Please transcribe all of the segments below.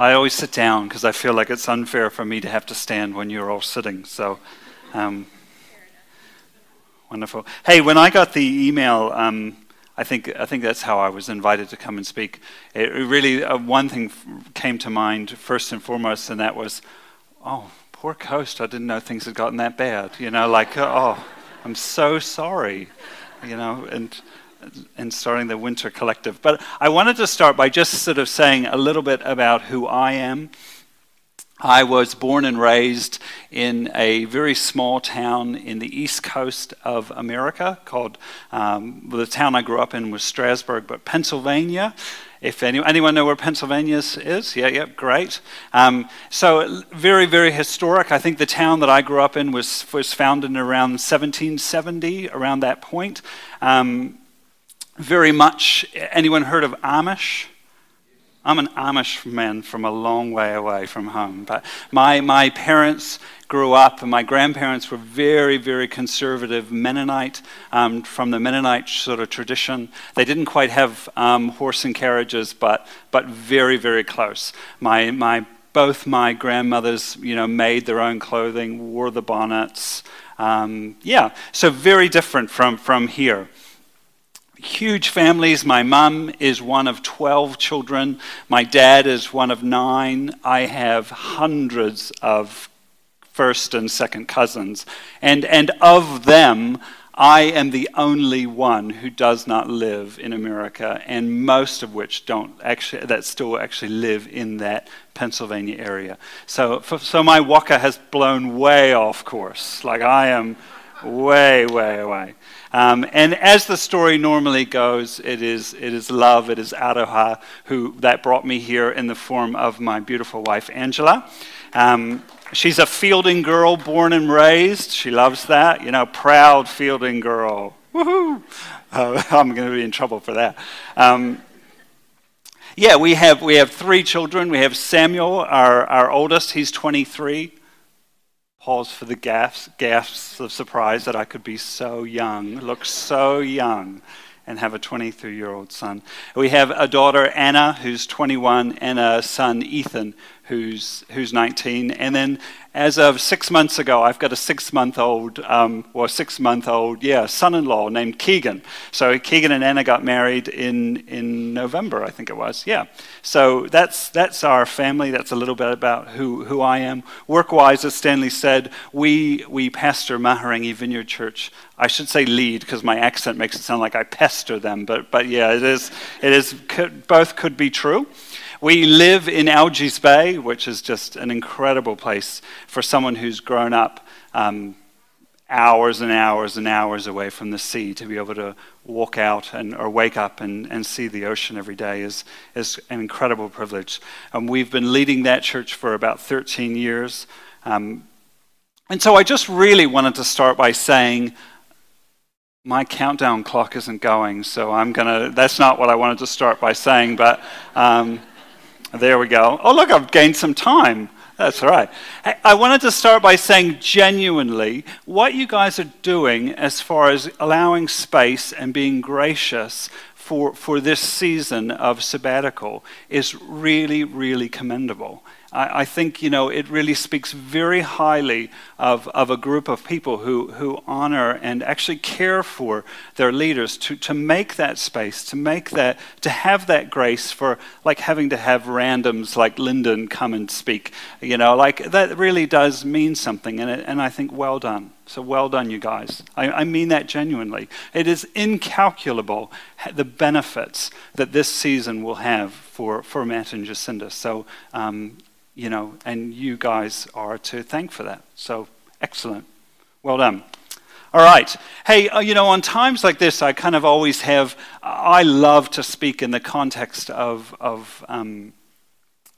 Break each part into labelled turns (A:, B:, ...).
A: I always sit down because I feel like it's unfair for me to have to stand when you're all sitting. So, um, wonderful. Hey, when I got the email, um, I think I think that's how I was invited to come and speak. It really uh, one thing came to mind first and foremost, and that was, oh, poor Coast. I didn't know things had gotten that bad. You know, like oh, I'm so sorry. You know, and and starting the Winter Collective. But I wanted to start by just sort of saying a little bit about who I am. I was born and raised in a very small town in the east coast of America called, um, the town I grew up in was Strasburg, but Pennsylvania. If any, anyone know where Pennsylvania is? Yeah, yeah, great. Um, so very, very historic. I think the town that I grew up in was, was founded around 1770, around that point. Um, very much. Anyone heard of Amish? I'm an Amish man from a long way away from home. But my, my parents grew up, and my grandparents were very, very conservative Mennonite, um, from the Mennonite sort of tradition. They didn't quite have um, horse and carriages, but, but very, very close. My, my, both my grandmothers, you know, made their own clothing, wore the bonnets. Um, yeah, so very different from, from here huge families. My mum is one of 12 children. My dad is one of nine. I have hundreds of first and second cousins. And, and of them, I am the only one who does not live in America, and most of which don't actually, that still actually live in that Pennsylvania area. So, so my waka has blown way off course. Like I am way, way away. Um, and as the story normally goes, it is, it is love, it is Aroha who that brought me here in the form of my beautiful wife, Angela. Um, she's a Feilding girl, born and raised. She loves that, you know, proud Feilding girl. Woohoo! Uh, I'm going to be in trouble for that. Um, yeah, we have, we have three children. We have Samuel, our, our oldest, he's 23 pause for the gasps, gasps of surprise that I could be so young, look so young, and have a 23 year old son. We have a daughter, Anna, who's 21, and a son, Ethan, who's, who's 19. And then as of six months ago, I've got a six month old, um, six month old, yeah, son in law named Keegan. So Keegan and Anna got married in, in November, I think it was, yeah. So that's, that's our family. That's a little bit about who, who I am. Work wise, as Stanley said, we, we pastor Mahurangi Vineyard Church. I should say lead because my accent makes it sound like I pester them, but, but yeah, it is, it is could, both could be true. We live in Algies Bay, which is just an incredible place for someone who's grown up um, hours and hours and hours away from the sea to be able to walk out and, or wake up and, and see the ocean every day is, is an incredible privilege. And we've been leading that church for about 13 years. Um, and so I just really wanted to start by saying, my countdown clock isn't going, so I'm gonna. That's not what I wanted to start by saying, but um, there we go. Oh, look, I've gained some time. That's right. I wanted to start by saying genuinely what you guys are doing as far as allowing space and being gracious for, for this season of sabbatical is really, really commendable. I, I, think, you know, it really speaks very highly of, of a group of people who, who honor and actually care for their leaders to, to make that space, to make that, to have that grace for like having to have randoms like Lyndon come and speak. You know, like that really does mean something. And, it, and I think, well done. So well done, you guys. I, I, mean that genuinely. It is incalculable the benefits that this season will have for, for Matt and Jacinda. So um, you know, and you guys are to thank for that. So excellent. Well done. All right. Hey, uh, you know, on times like this, I kind of always have, I love to speak in the context of, of um,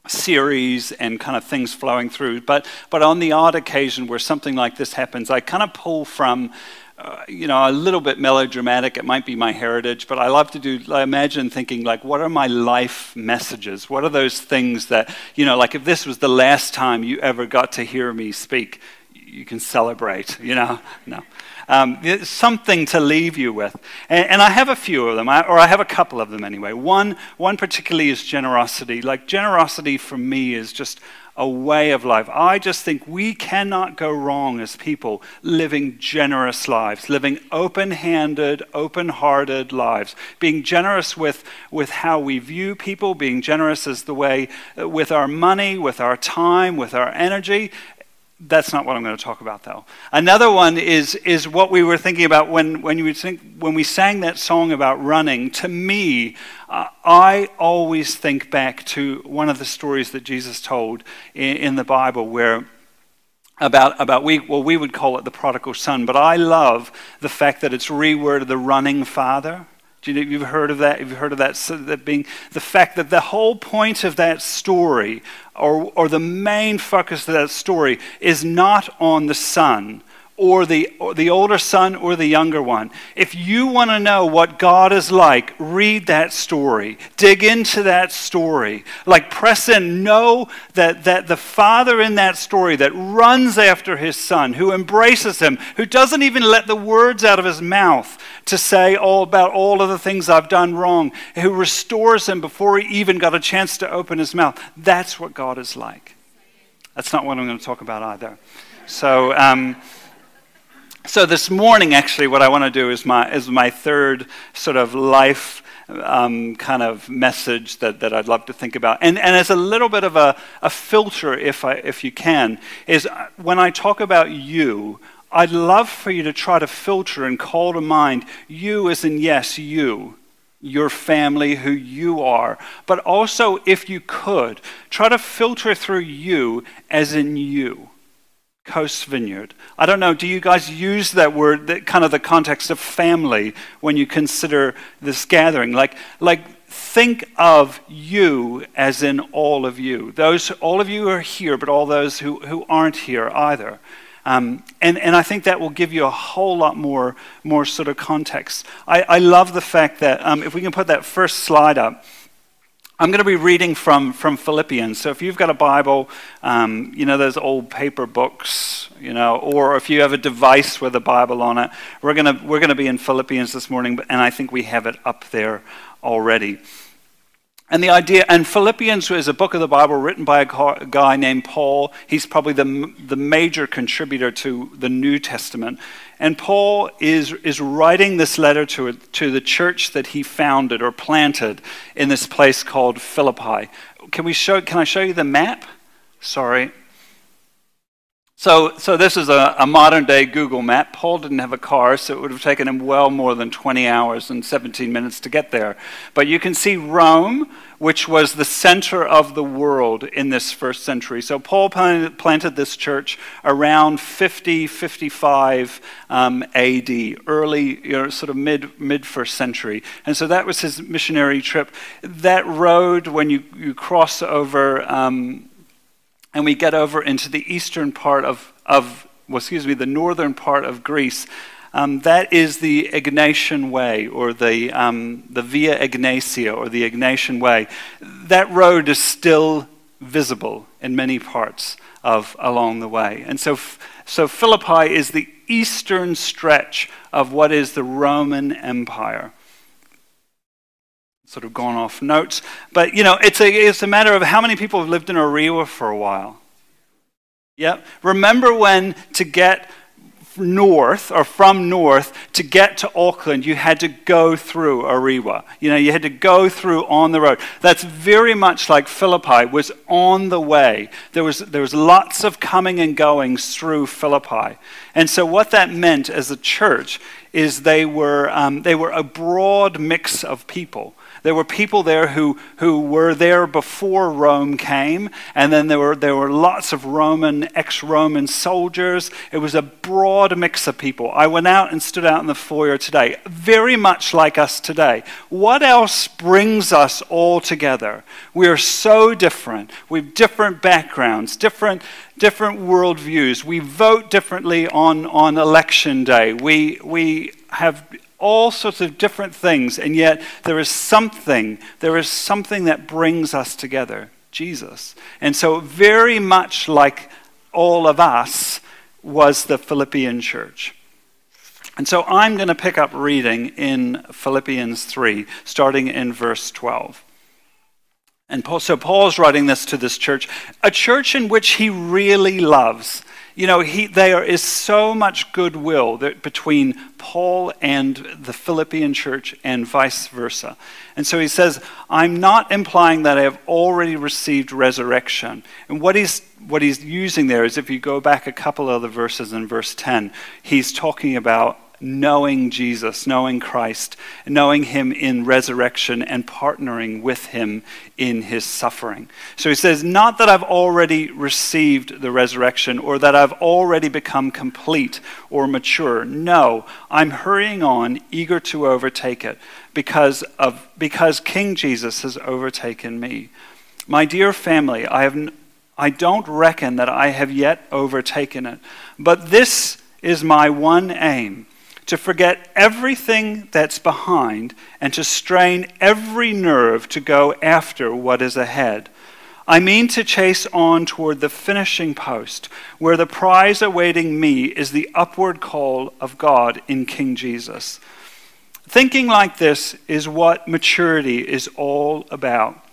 A: series and kind of things flowing through. But, but on the odd occasion where something like this happens, I kind of pull from. Uh, you know, a little bit melodramatic. It might be my heritage, but I love to do. I imagine thinking like, what are my life messages? What are those things that you know, like if this was the last time you ever got to hear me speak, you can celebrate. You know, no um, something to leave you with. And, and, I have a few of them, or I have a couple of them anyway. One, one particularly is generosity. Like, generosity for me is just a way of life. I just think we cannot go wrong as people living generous lives, living open handed, open hearted lives, being generous with, with how we view people, being generous as the way uh, with our money, with our time, with our energy, that's not what I'm going to talk about, though. Another one is, is what we were thinking about when, when, you think, when we sang that song about running. To me, uh, I always think back to one of the stories that Jesus told in, in the Bible where about, about we, well, we would call it the prodigal son, but I love the fact that it's reworded the running father. Do you, you've heard of that? Have you heard of that, so that being the fact that the whole point of that story, or, or the main focus of that story, is not on the son, or the, or the older son or the younger one. If you want to know what God is like, read that story. Dig into that story. Like press in. Know that, that the father in that story that runs after his son, who embraces him, who doesn't even let the words out of his mouth to say all about all of the things I've done wrong, who restores him before he even got a chance to open his mouth. That's what God is like. That's not what I'm going to talk about either. So, um, so this morning, actually, what I want to do is my, is my third sort of life um, kind of message that, that I'd love to think about. And, and as a little bit of a, a filter, if, I, if you can, is uh, when I talk about you, I'd love for you to try to filter and call to mind you as in yes, you, your family, who you are. But also, if you could, try to filter through you as in you. Coast Vineyard. I don't know, do you guys use that word, that kind of the context of family, when you consider this gathering? Like, like think of you as in all of you. Those, all of you are here, but all those who, who aren't here either. Um, and, and I think that will give you a whole lot more, more sort of context. I, I love the fact that, um, if we can put that first slide up, I'm going to be reading from, from Philippians. So if you've got a Bible, um, you know, those old paper books, you know, or if you have a device with a Bible on it, we're going to, we're going to be in Philippians this morning, and I think we have it up there already. And the idea, and Philippians is a book of the Bible written by a guy named Paul. He's probably the, the major contributor to the New Testament. And Paul is, is writing this letter to, to the church that he founded or planted in this place called Philippi. Can, we show, can I show you the map? Sorry. So, so this is a, a, modern day Google map. Paul didn't have a car, so it would have taken him well more than 20 hours and 17 minutes to get there. But you can see Rome, which was the center of the world in this first century. So Paul planted, this church around 50, 55 um, AD, early, you know, sort of mid, mid first century. And so that was his missionary trip. That road, when you, you cross over, um, and we get over into the eastern part of, of well, excuse me, the northern part of Greece, um, that is the Egnatian Way, or the, um, the Via Egnatia, or the Egnatian Way. That road is still visible in many parts of along the way. And so, so Philippi is the eastern stretch of what is the Roman Empire sort of gone off notes. But, you know, it's a, it's a matter of how many people have lived in Orewa for a while. Yep. Remember when to get north or from north to get to Auckland, you had to go through Orewa. You know, you had to go through on the road. That's very much like Philippi was on the way. There was, there was lots of coming and goings through Philippi. And so what that meant as a church is they were, um, they were a broad mix of people. There were people there who, who were there before Rome came, and then there were, there were lots of Roman, ex Roman soldiers. It was a broad mix of people. I went out and stood out in the foyer today, very much like us today. What else brings us all together? We are so different. We have different backgrounds, different, different worldviews. We vote differently on, on election day. We, we have all sorts of different things, and yet there is something, there is something that brings us together Jesus. And so, very much like all of us was the Philippian church. And so, I'm going to pick up reading in Philippians 3, starting in verse 12. And Paul, so Paul's writing this to this church, a church in which he really loves. You know, he, there is so much goodwill between Paul and the Philippian church and vice versa. And so he says, I'm not implying that I have already received resurrection. And what he's, what he's using there is if you go back a couple of the verses in verse 10, he's talking about knowing Jesus, knowing Christ, knowing Him in resurrection, and partnering with Him in His suffering. So he says, Not that I've already received the resurrection or that I've already become complete or mature. No, I'm hurrying on, eager to overtake it, because, of, because King Jesus has overtaken me. My dear family, I, have, I don't reckon that I have yet overtaken it, but this is my one aim to forget everything that's behind and to strain every nerve to go after what is ahead. I mean to chase on toward the finishing post, where the prize awaiting me is the upward call of God in King Jesus. Thinking like this is what maturity is all about.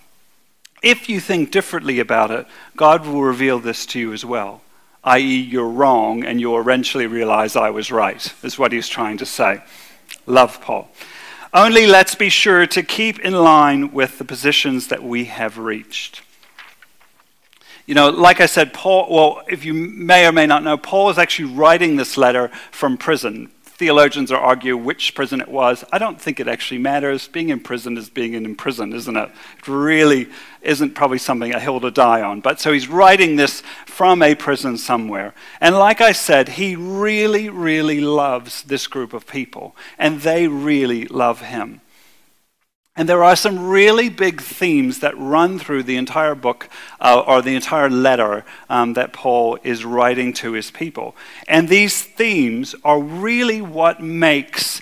A: If you think differently about it, God will reveal this to you as well i.e., you're wrong, and you'll eventually realize I was right, is what he's trying to say. Love Paul. Only let's be sure to keep in line with the positions that we have reached. You know, like I said, Paul, well, if you may or may not know, Paul is actually writing this letter from prison theologians are argue which prison it was. I don't think it actually matters. Being in prison is being in prison, isn't it? It really isn't probably something a hill to die on. But so he's writing this from a prison somewhere. And like I said, he really, really loves this group of people, and they really love him. And there are some really big themes that run through the entire book uh, or the entire letter um, that Paul is writing to his people. And these themes are really what makes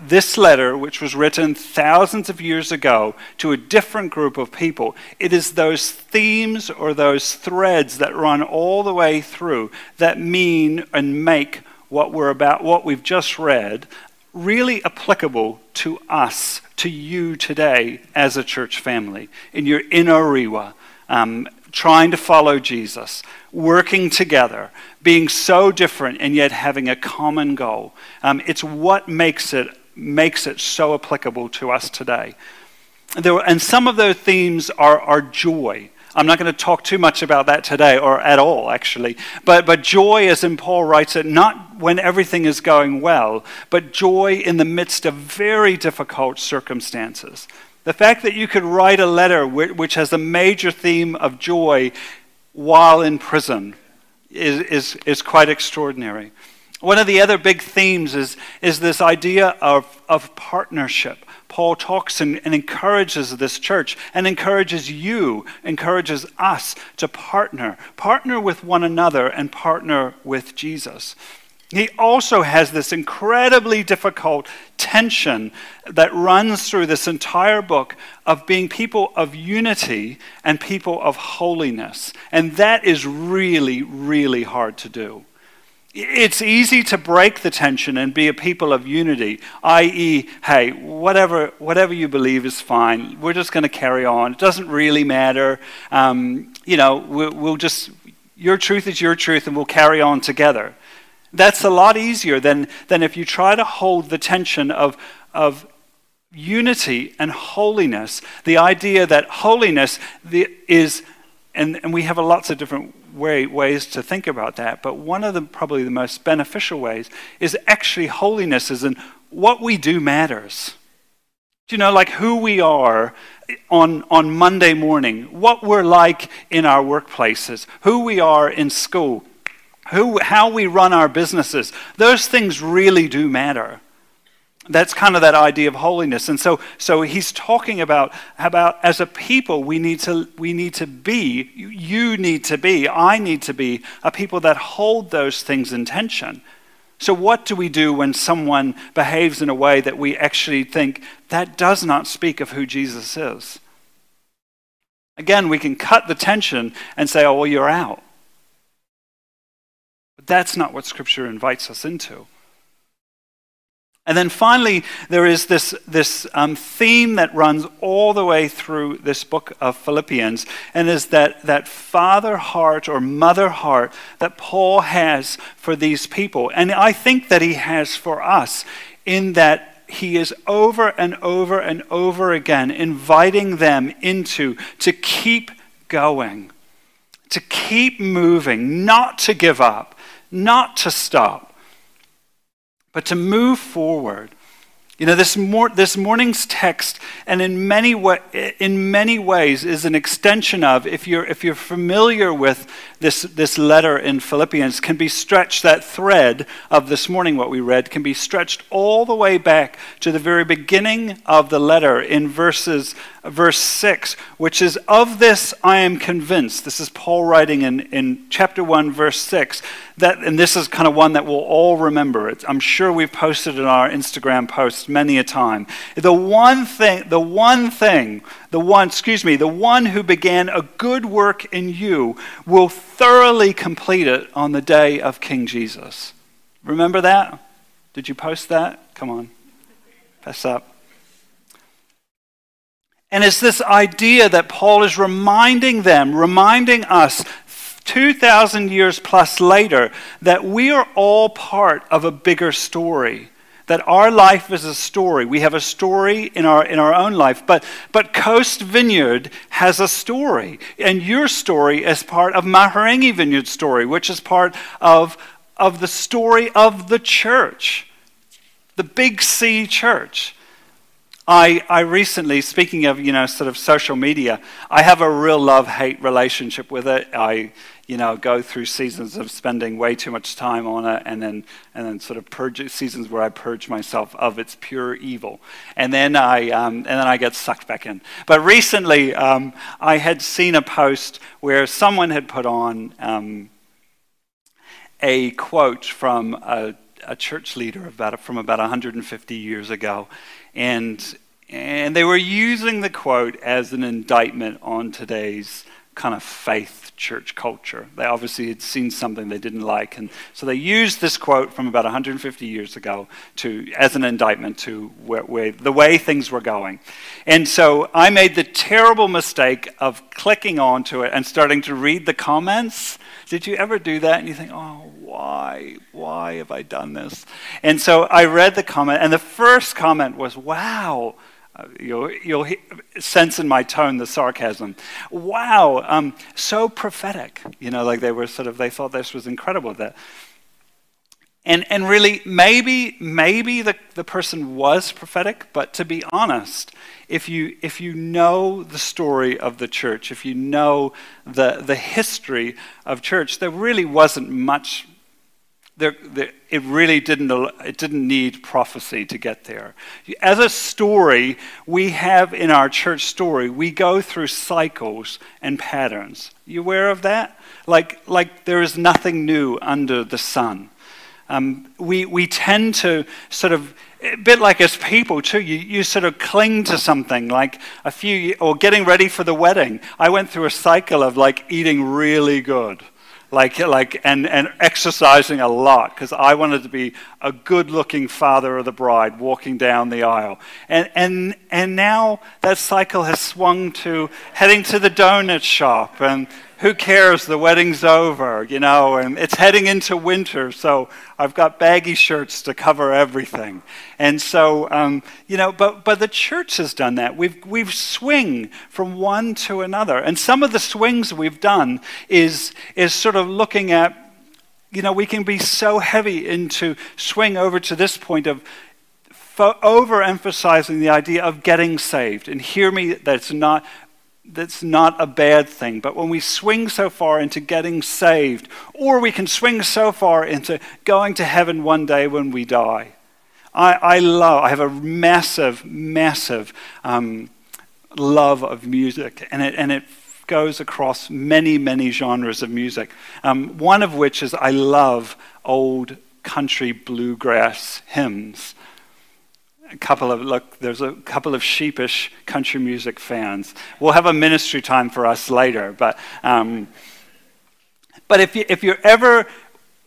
A: this letter, which was written thousands of years ago to a different group of people, it is those themes or those threads that run all the way through that mean and make what we're about, what we've just read, really applicable to us, to you today as a church family, in your inner Orewa, um, trying to follow Jesus, working together, being so different and yet having a common goal. Um, it's what makes it makes it so applicable to us today. There, and some of those themes are, are joy. I'm not going to talk too much about that today, or at all, actually. But, but joy, as in Paul writes it, not when everything is going well, but joy in the midst of very difficult circumstances. The fact that you could write a letter which has a major theme of joy while in prison is, is, is quite extraordinary. One of the other big themes is, is this idea of, of partnership. Paul talks and, and, encourages this church and encourages you, encourages us to partner, partner with one another and partner with Jesus. He also has this incredibly difficult tension that runs through this entire book of being people of unity and people of holiness. And that is really, really hard to do. It's easy to break the tension and be a people of unity, i.e., hey, whatever, whatever you believe is fine. We're just going to carry on. It doesn't really matter. Um, you know, we'll, we'll just, your truth is your truth, and we'll carry on together. That's a lot easier than, than if you try to hold the tension of, of unity and holiness. The idea that holiness is, and, and we have lots of different way, ways to think about that, but one of the probably the most beneficial ways is actually holiness is in what we do matters. Do you know, like who we are on, on Monday morning, what we're like in our workplaces, who we are in school, who, how we run our businesses, those things really do matter. That's kind of that idea of holiness. And so, so he's talking about, about as a people, we need, to, we need to be, you need to be, I need to be a people that hold those things in tension. So, what do we do when someone behaves in a way that we actually think that does not speak of who Jesus is? Again, we can cut the tension and say, oh, well, you're out. But that's not what Scripture invites us into. And then finally, there is this, this um, theme that runs all the way through this book of Philippians, and is that, that father heart or mother heart that Paul has for these people. And I think that he has for us, in that he is over and over and over again inviting them into to keep going, to keep moving, not to give up, not to stop but to move forward. You know, this, mor- this morning's text, and in many, wa- in many ways, is an extension of, if you're, if you're familiar with this, this letter in Philippians, can be stretched, that thread of this morning, what we read, can be stretched all the way back to the very beginning of the letter in verses verse 6, which is, Of this I am convinced. This is Paul writing in, in chapter 1, verse 6. That, and this is kind of one that we'll all remember. It's, I'm sure we've posted in our Instagram posts many a time. The one thing, the one thing, the one, excuse me, the one who began a good work in you will thoroughly complete it on the day of King Jesus. Remember that? Did you post that? Come on. Pass up. And it's this idea that Paul is reminding them, reminding us 2,000 years plus later, that we are all part of a bigger story. That our life is a story. We have a story in our, in our own life, but, but Coast Vineyard has a story. And your story is part of Mahurangi Vineyard story, which is part of, of the story of the church, the Big C church. I, I recently, speaking of, you know, sort of social media, I have a real love-hate relationship with it. I, you know, go through seasons of spending way too much time on it and then, and then sort of purge, seasons where I purge myself of its pure evil. And then I, um, and then I get sucked back in. But recently, um, I had seen a post where someone had put on um, a quote from a a church leader about, from about 150 years ago. And, and they were using the quote as an indictment on today's kind of faith church culture. They obviously had seen something they didn't like. And so they used this quote from about 150 years ago to, as an indictment to where, where, the way things were going. And so I made the terrible mistake of clicking onto it and starting to read the comments. Did you ever do that? And you think, oh, why? Why have I done this? And so I read the comment, and the first comment was, wow. You'll, you'll sense in my tone the sarcasm. Wow, um, so prophetic. You know, like they were sort of, they thought this was incredible. That, and, and really, maybe, maybe the, the person was prophetic, but to be honest, if you, if you know the story of the church, if you know the, the history of church, there really wasn't much there, there, it really didn't, it didn't need prophecy to get there. As a story, we have in our church story, we go through cycles and patterns. You aware of that? Like, like there is nothing new under the sun. Um, we, we tend to sort of, a bit like as people too, you, you sort of cling to something like a few, or getting ready for the wedding. I went through a cycle of like eating really good like, like and, and exercising a lot because I wanted to be a good looking father of the bride walking down the aisle. And, and, and now that cycle has swung to heading to the donut shop and who cares? The wedding's over, you know, and it's heading into winter, so I've got baggy shirts to cover everything. And so, um, you know, but, but the church has done that. We've, we've swing from one to another. And some of the swings we've done is, is sort of looking at, you know, we can be so heavy into swing over to this point of fo- overemphasizing the idea of getting saved. And hear me, that's not that's not a bad thing. But when we swing so far into getting saved, or we can swing so far into going to heaven one day when we die, I, I love, I have a massive, massive um, love of music, and it, and it goes across many, many genres of music. Um, one of which is I love old country bluegrass hymns a couple of look there's a couple of sheepish country music fans. We'll have a ministry time for us later but um, but if you if you're ever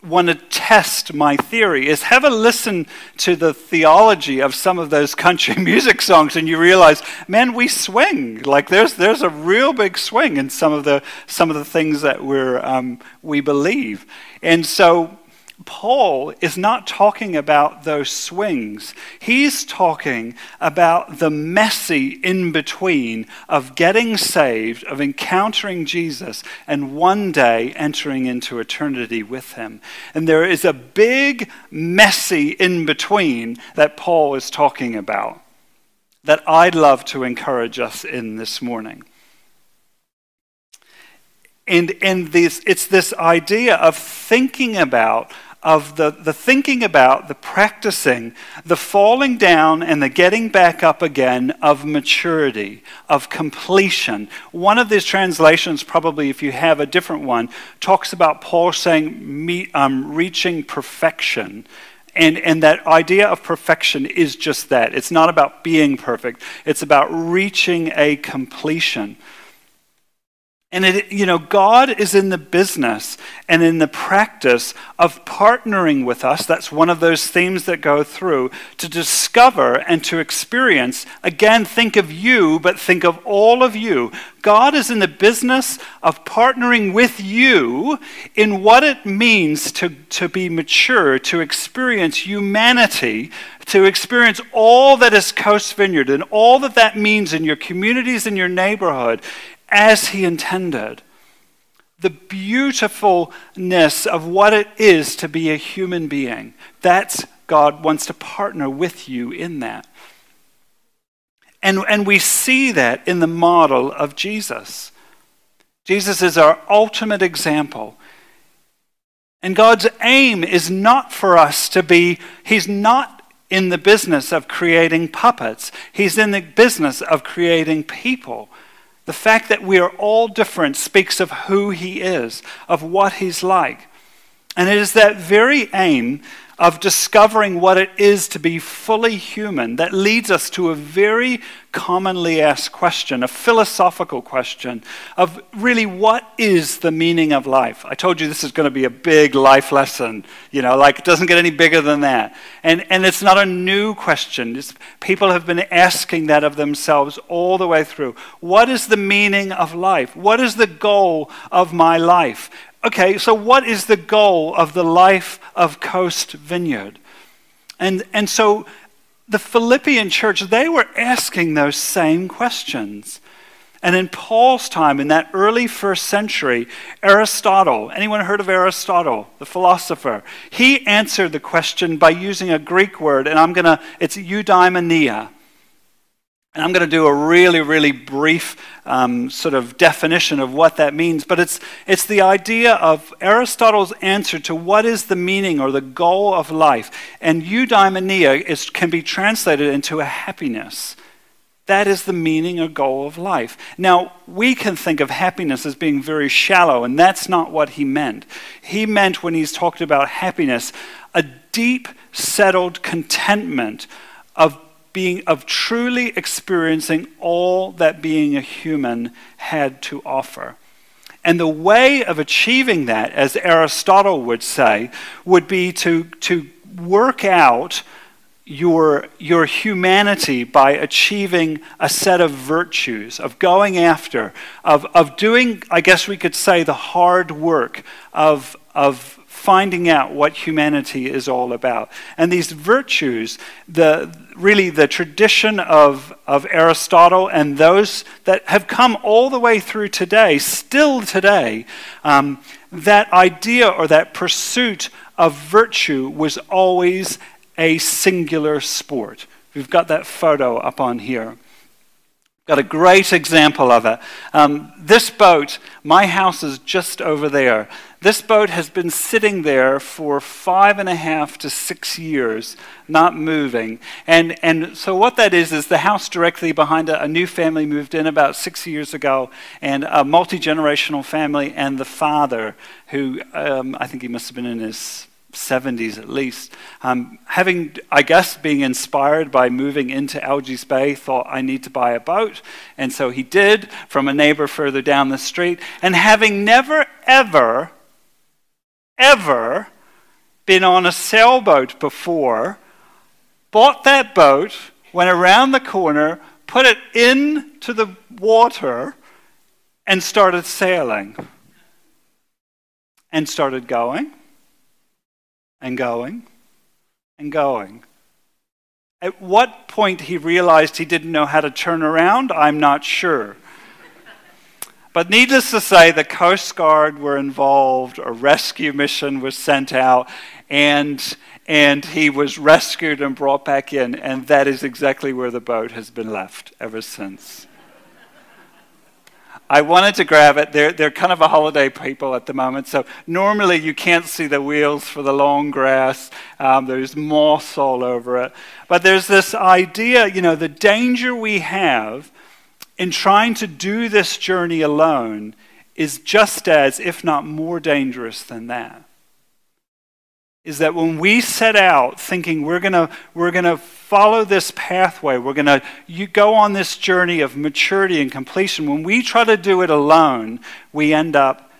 A: want to test my theory is have a listen to the theology of some of those country music songs and you realize man we swing. Like there's there's a real big swing in some of the some of the things that we're um, we believe. And so Paul is not talking about those swings. He's talking about the messy in between of getting saved, of encountering Jesus, and one day entering into eternity with him. And there is a big, messy in between that Paul is talking about that I'd love to encourage us in this morning. And, and this, it's this idea of thinking about of the, the thinking about, the practicing, the falling down and the getting back up again of maturity, of completion. One of these translations, probably if you have a different one, talks about Paul saying um, reaching perfection. And, and that idea of perfection is just that. It's not about being perfect, it's about reaching a completion. And it, you know, God is in the business and in the practice of partnering with us. That's one of those themes that go through to discover and to experience. Again, think of you, but think of all of you. God is in the business of partnering with you in what it means to, to be mature, to experience humanity, to experience all that is Coast Vineyard and all that that means in your communities, in your neighborhood as He intended. The beautifulness of what it is to be a human being. That's God wants to partner with you in that. And, and we see that in the model of Jesus. Jesus is our ultimate example. And God's aim is not for us to be, He's not in the business of creating puppets, He's in the business of creating people. The fact that we are all different speaks of who he is, of what he's like. And it is that very aim of discovering what it is to be fully human that leads us to a very commonly asked question, a philosophical question of really what is the meaning of life? I told you this is going to be a big life lesson, you know, like it doesn't get any bigger than that. And, and it's not a new question. It's, people have been asking that of themselves all the way through. What is the meaning of life? What is the goal of my life? Okay, so what is the goal of the life of Coast Vineyard? And, and so the Philippian church, they were asking those same questions. And in Paul's time, in that early first century, Aristotle, anyone heard of Aristotle, the philosopher? He answered the question by using a Greek word, and I'm going to, it's eudaimonia. And I'm going to do a really, really brief um, sort of definition of what that means. But it's, it's the idea of Aristotle's answer to what is the meaning or the goal of life. And eudaimonia is, can be translated into a happiness. That is the meaning or goal of life. Now, we can think of happiness as being very shallow, and that's not what he meant. He meant, when he's talked about happiness, a deep, settled contentment of being of truly experiencing all that being a human had to offer. And the way of achieving that, as Aristotle would say, would be to, to work out your, your humanity by achieving a set of virtues, of going after, of, of doing, I guess we could say, the hard work of, of finding out what humanity is all about. And these virtues, the, really the tradition of, of Aristotle and those that have come all the way through today, still today, um, that idea or that pursuit of virtue was always a singular sport. We've got that photo up on here. Got a great example of it. Um, this boat, my house is just over there. This boat has been sitting there for five and a half to six years, not moving. And, and so, what that is, is the house directly behind it, a new family moved in about six years ago, and a multi generational family, and the father, who um, I think he must have been in his 70s at least. Um, having, I guess, being inspired by moving into Algies Bay, thought I need to buy a boat. And so he did from a neighbor further down the street. And having never, ever, ever been on a sailboat before, bought that boat, went around the corner, put it into the water, and started sailing. And started going and going and going. At what point he realized he didn't know how to turn around, I'm not sure. But needless to say, the Coast Guard were involved, a rescue mission was sent out, and, and he was rescued and brought back in, and that is exactly where the boat has been left ever since. I wanted to grab it. They're, they're kind of a holiday people at the moment. So normally you can't see the wheels for the long grass. Um, there's moss all over it. But there's this idea, you know, the danger we have in trying to do this journey alone is just as, if not more dangerous than that is that when we set out thinking we're going we're to follow this pathway, we're going to go on this journey of maturity and completion, when we try to do it alone, we end up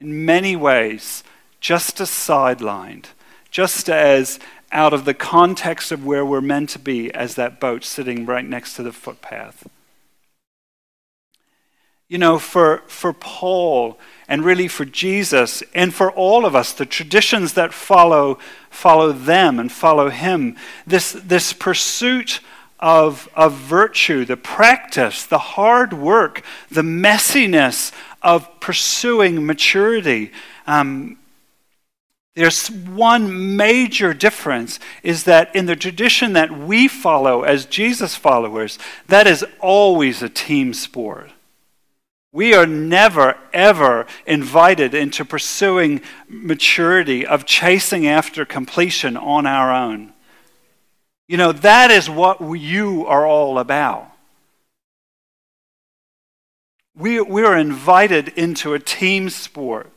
A: in many ways just as sidelined, just as out of the context of where we're meant to be as that boat sitting right next to the footpath. You know, for, for Paul, and really for Jesus and for all of us, the traditions that follow, follow them and follow him. This, this pursuit of, of virtue, the practice, the hard work, the messiness of pursuing maturity. Um, there's one major difference is that in the tradition that we follow as Jesus followers, that is always a team sport. We are never, ever invited into pursuing maturity, of chasing after completion on our own. You know, that is what you are all about. We, we are invited into a team sport.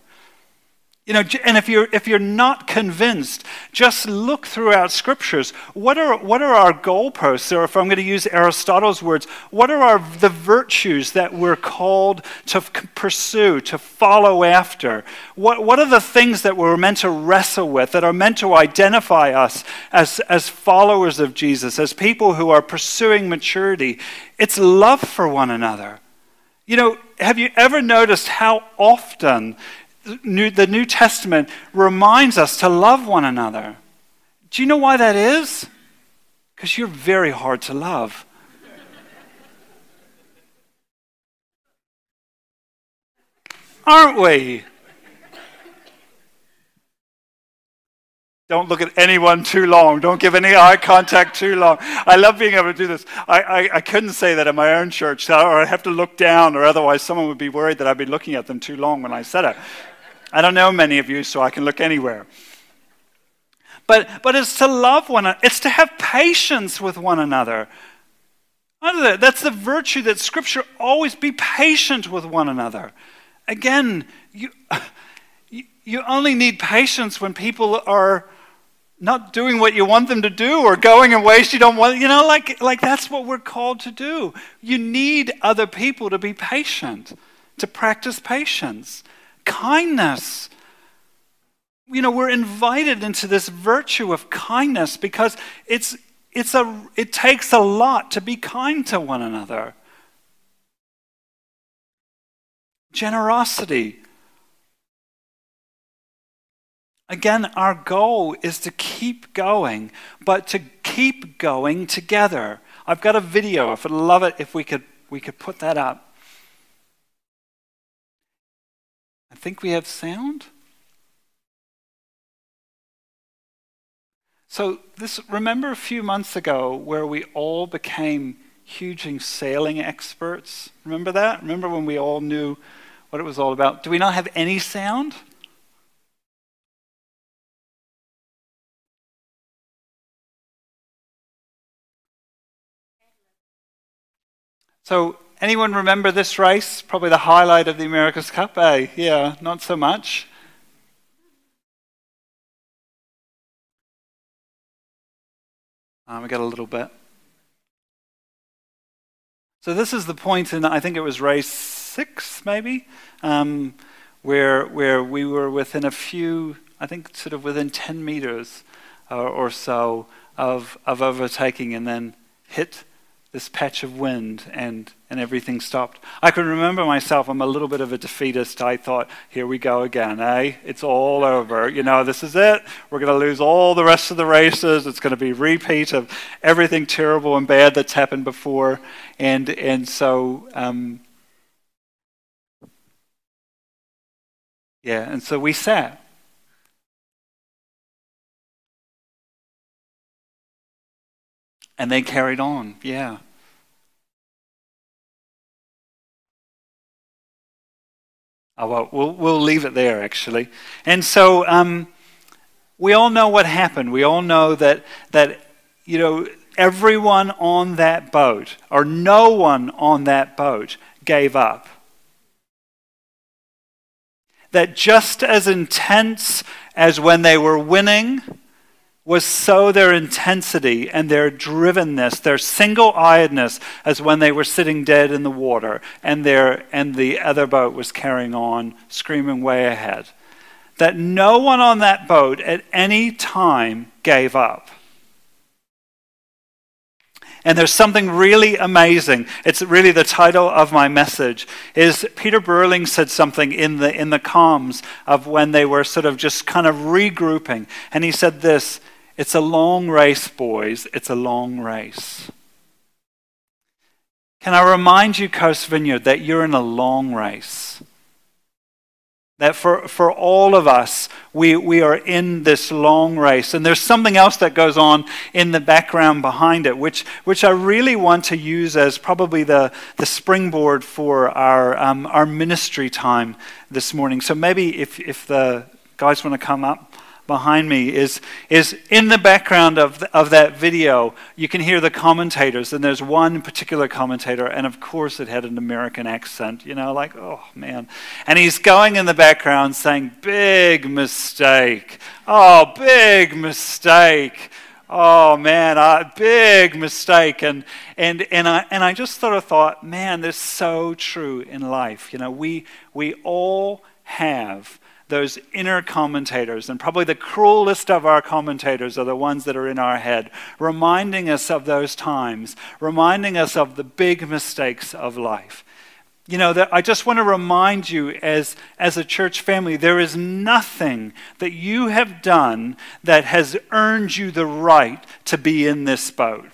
A: You know, and if you're, if you're not convinced, just look throughout scriptures. What are, what are our goalposts? Or if I'm going to use Aristotle's words, what are our, the virtues that we're called to pursue, to follow after? What, what are the things that we're meant to wrestle with, that are meant to identify us as, as followers of Jesus, as people who are pursuing maturity? It's love for one another. You know, have you ever noticed how often New, the New Testament reminds us to love one another. Do you know why that is? Because you're very hard to love. Aren't we? Don't look at anyone too long. Don't give any eye contact too long. I love being able to do this. I, I, I, couldn't say that in my own church, or I'd have to look down, or otherwise someone would be worried that I'd be looking at them too long when I said it. I don't know many of you, so I can look anywhere. But, but it's to love one another, it's to have patience with one another. That's the virtue that Scripture always be patient with one another. Again, you, you only need patience when people are not doing what you want them to do or going in ways you don't want. You know, like, like that's what we're called to do. You need other people to be patient, to practice patience kindness. You know, we're invited into this virtue of kindness because it's, it's a, it takes a lot to be kind to one another. Generosity. Again, our goal is to keep going, but to keep going together. I've got a video. I'd love it if we could, we could put that up. Think we have sound. So this remember a few months ago where we all became huge sailing experts? Remember that? Remember when we all knew what it was all about? Do we not have any sound? So, anyone remember this race? Probably the highlight of the America's Cup, eh? Yeah, not so much. Um, we got a little bit. So this is the point in I think it was race six, maybe, um, where where we were within a few, I think, sort of within ten meters uh, or so of of overtaking, and then hit this patch of wind and, and everything stopped. I can remember myself, I'm a little bit of a defeatist. I thought, here we go again, eh? It's all over. You know, this is it. We're going to lose all the rest of the races. It's going to be repeat of everything terrible and bad that's happened before. And, and so, um, yeah, and so we sat. And they carried on, yeah. Oh, well, we'll, we'll leave it there, actually. And so um, we all know what happened. We all know that, that, you know, everyone on that boat, or no one on that boat, gave up. That just as intense as when they were winning, was so their intensity and their drivenness, their single eyedness, as when they were sitting dead in the water and, their, and the other boat was carrying on, screaming way ahead. That no one on that boat at any time gave up. And there's something really amazing. It's really the title of my message. Is Peter Burling said something in the in the comms of when they were sort of just kind of regrouping, and he said this. It's a long race, boys. It's a long race. Can I remind you, Coast Vineyard, that you're in a long race? That for, for all of us, we, we are in this long race. And there's something else that goes on in the background behind it, which, which I really want to use as probably the, the springboard for our, um, our ministry time this morning. So maybe if, if the guys want to come up behind me is, is in the background of, the, of that video, you can hear the commentators, and there's one particular commentator, and of course it had an American accent, you know, like, oh man. And he's going in the background saying, big mistake. Oh, big mistake. Oh man, a big mistake. And, and, and, I, and I just sort of thought, man, this is so true in life. You know, we, we all have those inner commentators, and probably the cruelest of our commentators are the ones that are in our head, reminding us of those times, reminding us of the big mistakes of life. You know, that I just want to remind you as, as a church family, there is nothing that you have done that has earned you the right to be in this boat.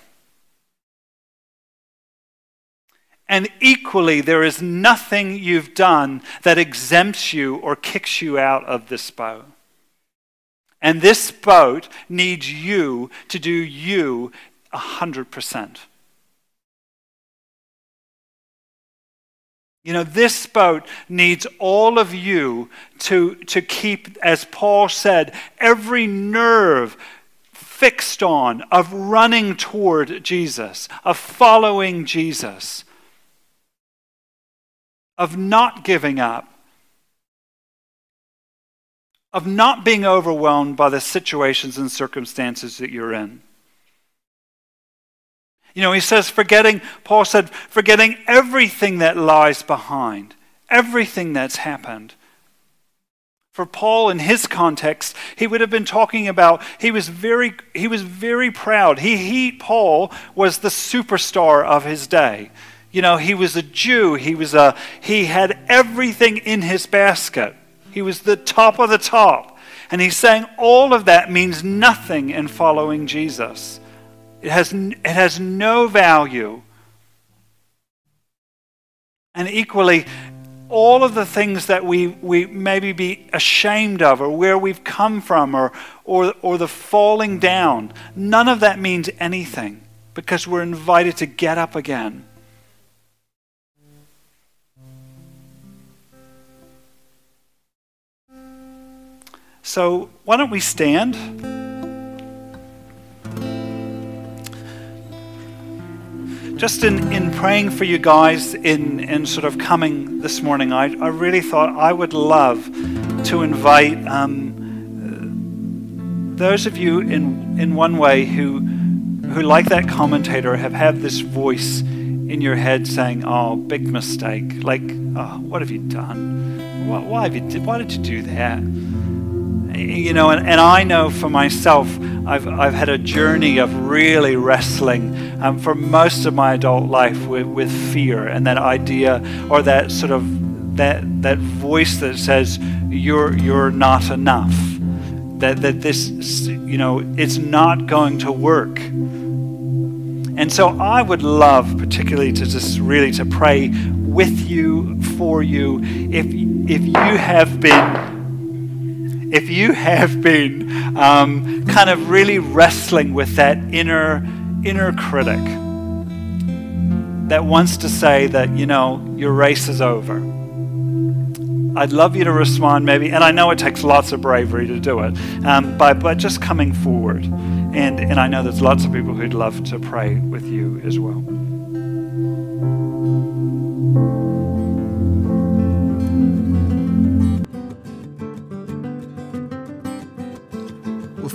A: And equally, there is nothing you've done that exempts you or kicks you out of this boat. And this boat needs you to do you 100%. You know, this boat needs all of you to, to keep, as Paul said, every nerve fixed on of running toward Jesus, of following Jesus of not giving up, of not being overwhelmed by the situations and circumstances that you're in. You know, he says, forgetting, Paul said, forgetting everything that lies behind, everything that's happened. For Paul, in his context, he would have been talking about, he was very, he was very proud. He, he, Paul, was the superstar of his day. You know, he was a Jew. He was a he had everything in his basket. He was the top of the top. And he's saying all of that means nothing in following Jesus. It has, it has no value. And equally, all of the things that we, we maybe be ashamed of or where we've come from or, or, or the falling down, none of that means anything because we're invited to get up again. So, why don't we stand? Just in, in praying for you guys, in, in sort of coming this morning, I, I really thought I would love to invite um, those of you in, in one way who, who, like that commentator, have had this voice in your head saying, Oh, big mistake. Like, oh, what have you done? Why, why, have you, why did you do that? You know, and, and I know for myself, I've, I've had a journey of really wrestling um, for most of my adult life with, with fear and that idea or that sort of that, that voice that says you're, you're not enough, that, that this, you know, it's not going to work. And so I would love particularly to just really to pray with you, for you, if, if you have been if you have been um, kind of really wrestling with that inner inner critic that wants to say that you know your race is over. I'd love you to respond maybe and i know it takes lots of bravery to do it um, but, but just coming forward. And, and i know there's lots of people who'd love to pray with you as well